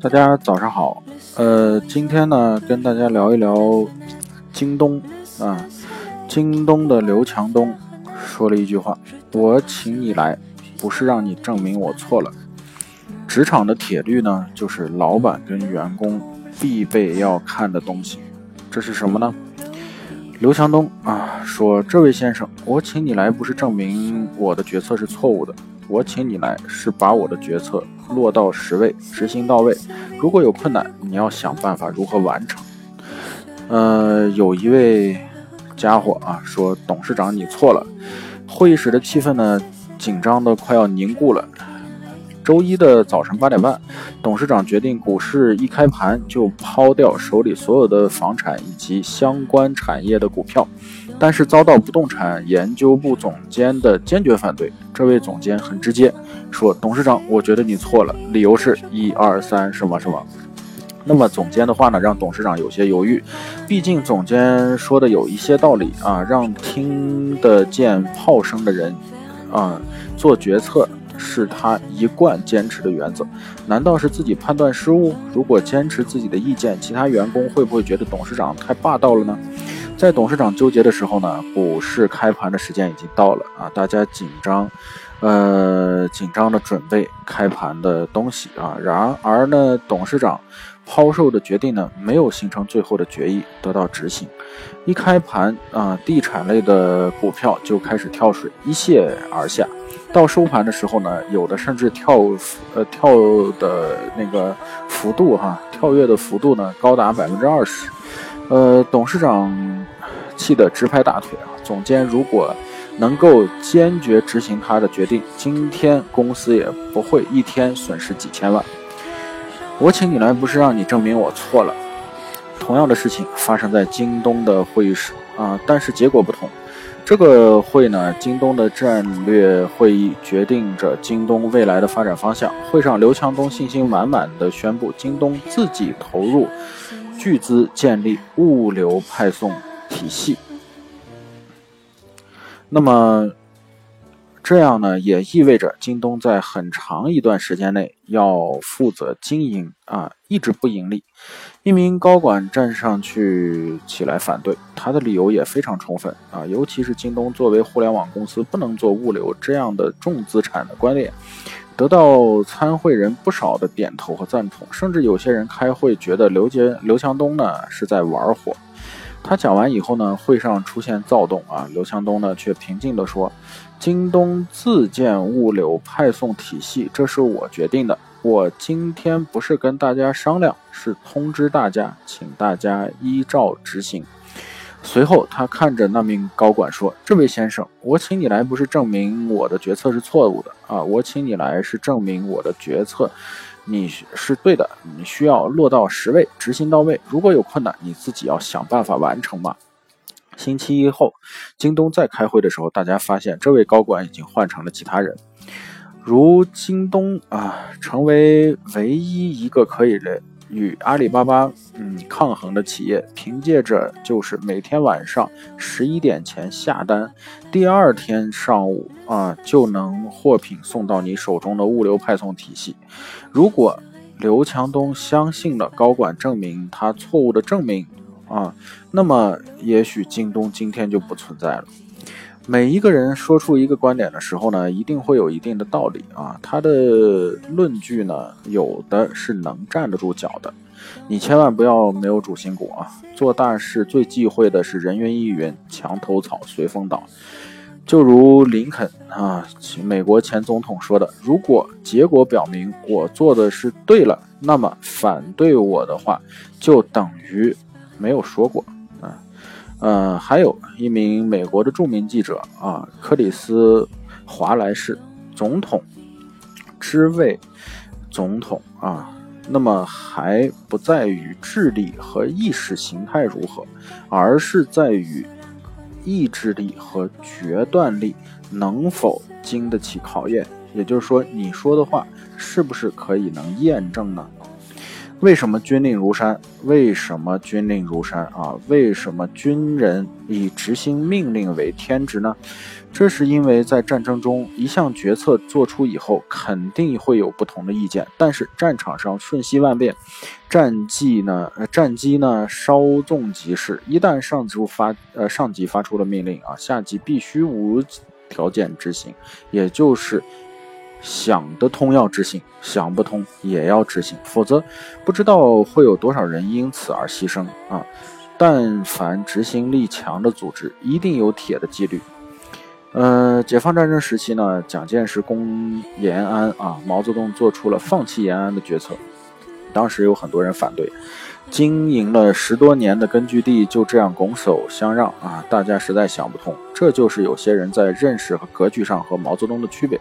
大家早上好，呃，今天呢跟大家聊一聊京东啊，京东的刘强东说了一句话：“我请你来，不是让你证明我错了。”职场的铁律呢，就是老板跟员工必备要看的东西，这是什么呢？刘强东啊说：“这位先生，我请你来不是证明我的决策是错误的，我请你来是把我的决策落到实位，执行到位。如果有困难，你要想办法如何完成。”呃，有一位家伙啊说：“董事长，你错了。”会议室的气氛呢，紧张的快要凝固了。周一的早晨八点半，董事长决定股市一开盘就抛掉手里所有的房产以及相关产业的股票，但是遭到不动产研究部总监的坚决反对。这位总监很直接说：“董事长，我觉得你错了，理由是一二三什么什么。”那么总监的话呢，让董事长有些犹豫，毕竟总监说的有一些道理啊，让听得见炮声的人啊做决策。是他一贯坚持的原则，难道是自己判断失误？如果坚持自己的意见，其他员工会不会觉得董事长太霸道了呢？在董事长纠结的时候呢，股市开盘的时间已经到了啊，大家紧张，呃，紧张的准备开盘的东西啊。然而呢，董事长抛售的决定呢，没有形成最后的决议得到执行。一开盘啊，地产类的股票就开始跳水，一泻而下。到收盘的时候呢，有的甚至跳，呃，跳的那个幅度哈，跳跃的幅度呢高达百分之二十，呃，董事长气得直拍大腿啊！总监如果能够坚决执行他的决定，今天公司也不会一天损失几千万。我请你来不是让你证明我错了。同样的事情发生在京东的会议室啊，但是结果不同。这个会呢，京东的战略会议决定着京东未来的发展方向。会上，刘强东信心满满的宣布，京东自己投入巨资建立物流派送体系。那么，这样呢，也意味着京东在很长一段时间内要负责经营啊，一直不盈利。一名高管站上去起来反对，他的理由也非常充分啊，尤其是京东作为互联网公司不能做物流这样的重资产的观点，得到参会人不少的点头和赞同，甚至有些人开会觉得刘杰刘强东呢是在玩火。他讲完以后呢，会上出现躁动啊，刘强东呢却平静地说：“京东自建物流派送体系，这是我决定的。”我今天不是跟大家商量，是通知大家，请大家依照执行。随后，他看着那名高管说：“这位先生，我请你来不是证明我的决策是错误的啊，我请你来是证明我的决策你是对的。你需要落到实位，执行到位。如果有困难，你自己要想办法完成嘛。”星期一后，京东在开会的时候，大家发现这位高管已经换成了其他人。如京东啊，成为唯一一个可以与阿里巴巴嗯抗衡的企业，凭借着就是每天晚上十一点前下单，第二天上午啊就能货品送到你手中的物流派送体系。如果刘强东相信了高管证明他错误的证明啊，那么也许京东今天就不存在了。每一个人说出一个观点的时候呢，一定会有一定的道理啊。他的论据呢，有的是能站得住脚的。你千万不要没有主心骨啊！做大事最忌讳的是人云亦云、墙头草、随风倒。就如林肯啊，美国前总统说的：“如果结果表明我做的是对了，那么反对我的话就等于没有说过。”呃，还有一名美国的著名记者啊，克里斯华莱士总统之位总统啊，那么还不在于智力和意识形态如何，而是在于意志力和决断力能否经得起考验。也就是说，你说的话是不是可以能验证呢？为什么军令如山？为什么军令如山啊？为什么军人以执行命令为天职呢？这是因为在战争中，一项决策做出以后，肯定会有不同的意见。但是战场上瞬息万变，战绩呢？战机呢？稍纵即逝。一旦上级发呃上级发出了命令啊，下级必须无条件执行，也就是想得通要执行，想不通也要执行，否则不知道会有多少人因此而牺牲啊！但凡执行力强的组织，一定有铁的纪律。呃，解放战争时期呢，蒋介石攻延安啊，毛泽东做出了放弃延安的决策。当时有很多人反对，经营了十多年的根据地就这样拱手相让啊，大家实在想不通。这就是有些人在认识和格局上和毛泽东的区别。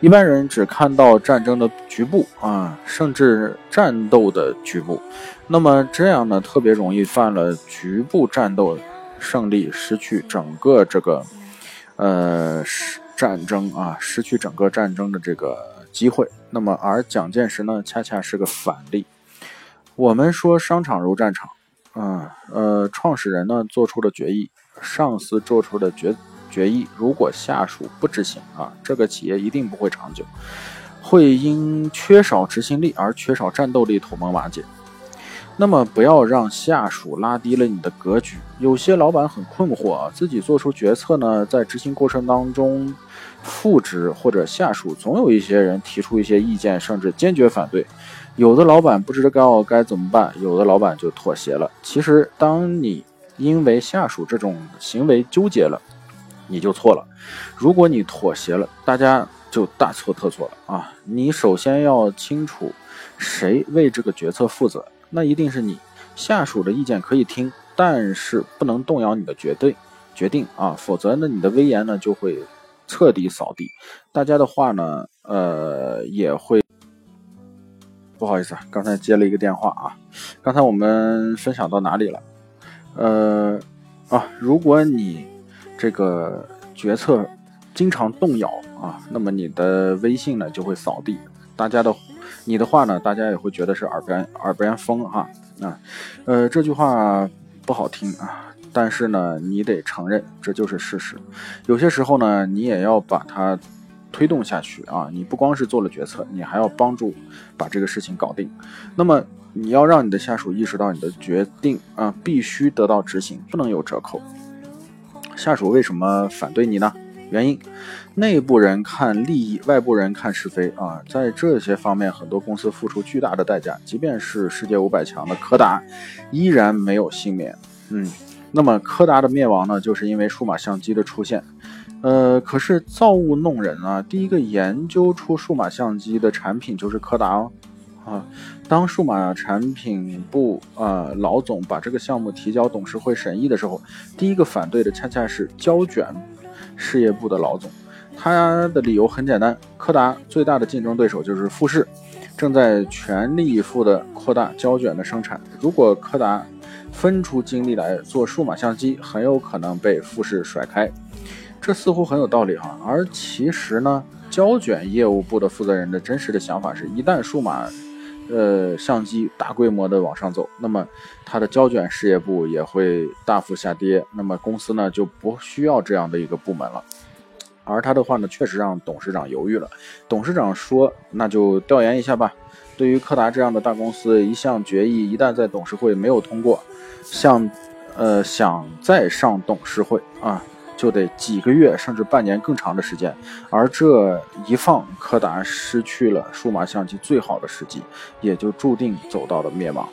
一般人只看到战争的局部啊，甚至战斗的局部，那么这样呢，特别容易犯了局部战斗胜利，失去整个这个。呃，战争啊，失去整个战争的这个机会。那么，而蒋介石呢，恰恰是个反例。我们说商场如战场，啊，呃，创始人呢做出了决议，上司做出的决决议，如果下属不执行啊，这个企业一定不会长久，会因缺少执行力而缺少战斗力，土崩瓦解。那么不要让下属拉低了你的格局。有些老板很困惑啊，自己做出决策呢，在执行过程当中，副职或者下属总有一些人提出一些意见，甚至坚决反对。有的老板不知道该怎么办，有的老板就妥协了。其实，当你因为下属这种行为纠结了，你就错了。如果你妥协了，大家就大错特错了啊！你首先要清楚，谁为这个决策负责。那一定是你下属的意见可以听，但是不能动摇你的决定决定啊，否则呢，你的威严呢就会彻底扫地。大家的话呢，呃，也会不好意思啊，刚才接了一个电话啊。刚才我们分享到哪里了？呃，啊，如果你这个决策经常动摇啊，那么你的微信呢就会扫地。大家的，你的话呢，大家也会觉得是耳边耳边风啊啊，呃，这句话不好听啊，但是呢，你得承认这就是事实。有些时候呢，你也要把它推动下去啊，你不光是做了决策，你还要帮助把这个事情搞定。那么，你要让你的下属意识到你的决定啊，必须得到执行，不能有折扣。下属为什么反对你呢？原因，内部人看利益，外部人看是非啊，在这些方面，很多公司付出巨大的代价。即便是世界五百强的柯达，依然没有幸免。嗯，那么柯达的灭亡呢，就是因为数码相机的出现。呃，可是造物弄人啊，第一个研究出数码相机的产品就是柯达哦。啊，当数码产品部啊老总把这个项目提交董事会审议的时候，第一个反对的恰恰是胶卷。事业部的老总，他的理由很简单：柯达最大的竞争对手就是富士，正在全力以赴地扩大胶卷的生产。如果柯达分出精力来做数码相机，很有可能被富士甩开。这似乎很有道理哈。而其实呢，胶卷业务部的负责人的真实的想法是：一旦数码呃，相机大规模的往上走，那么它的胶卷事业部也会大幅下跌，那么公司呢就不需要这样的一个部门了。而他的话呢，确实让董事长犹豫了。董事长说：“那就调研一下吧。对于柯达这样的大公司，一项决议一旦在董事会没有通过，像呃想再上董事会啊。”就得几个月甚至半年更长的时间，而这一放，柯达失去了数码相机最好的时机，也就注定走到了灭亡。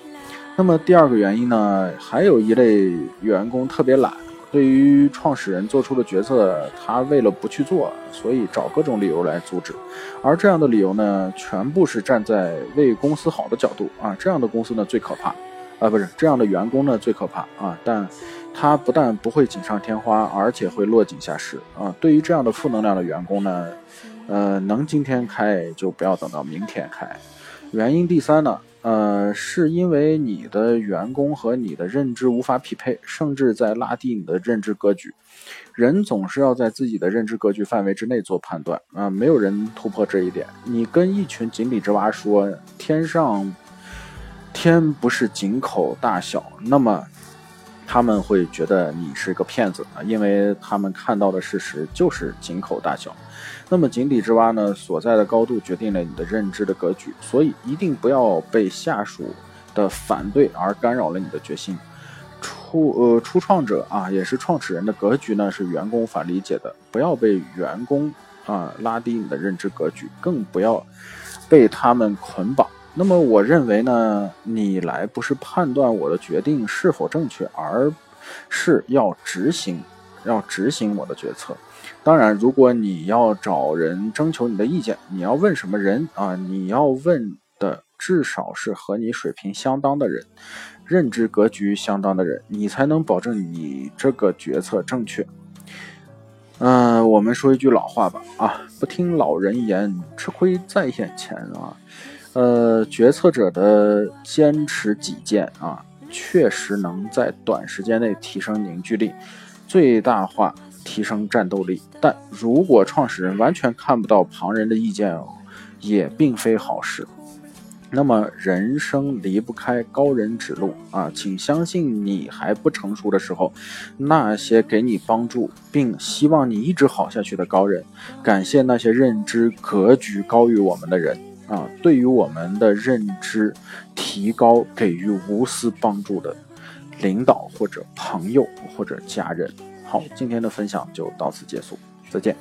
那么第二个原因呢？还有一类员工特别懒，对于创始人做出的决策，他为了不去做，所以找各种理由来阻止。而这样的理由呢，全部是站在为公司好的角度啊，这样的公司呢最可怕。啊，不是这样的员工呢最可怕啊！但他不但不会锦上添花，而且会落井下石啊！对于这样的负能量的员工呢，呃，能今天开就不要等到明天开。原因第三呢，呃，是因为你的员工和你的认知无法匹配，甚至在拉低你的认知格局。人总是要在自己的认知格局范围之内做判断啊，没有人突破这一点。你跟一群井底之蛙说天上。天不是井口大小，那么他们会觉得你是个骗子啊，因为他们看到的事实就是井口大小。那么井底之蛙呢，所在的高度决定了你的认知的格局，所以一定不要被下属的反对而干扰了你的决心。初呃初创者啊，也是创始人的格局呢，是员工无法理解的，不要被员工啊拉低你的认知格局，更不要被他们捆绑。那么我认为呢，你来不是判断我的决定是否正确，而是要执行，要执行我的决策。当然，如果你要找人征求你的意见，你要问什么人啊？你要问的至少是和你水平相当的人，认知格局相当的人，你才能保证你这个决策正确。嗯，我们说一句老话吧，啊，不听老人言，吃亏在眼前啊。呃，决策者的坚持己见啊，确实能在短时间内提升凝聚力，最大化提升战斗力。但如果创始人完全看不到旁人的意见，也并非好事。那么，人生离不开高人指路啊，请相信你还不成熟的时候，那些给你帮助并希望你一直好下去的高人，感谢那些认知格局高于我们的人。啊，对于我们的认知提高给予无私帮助的领导或者朋友或者家人。好，今天的分享就到此结束，再见。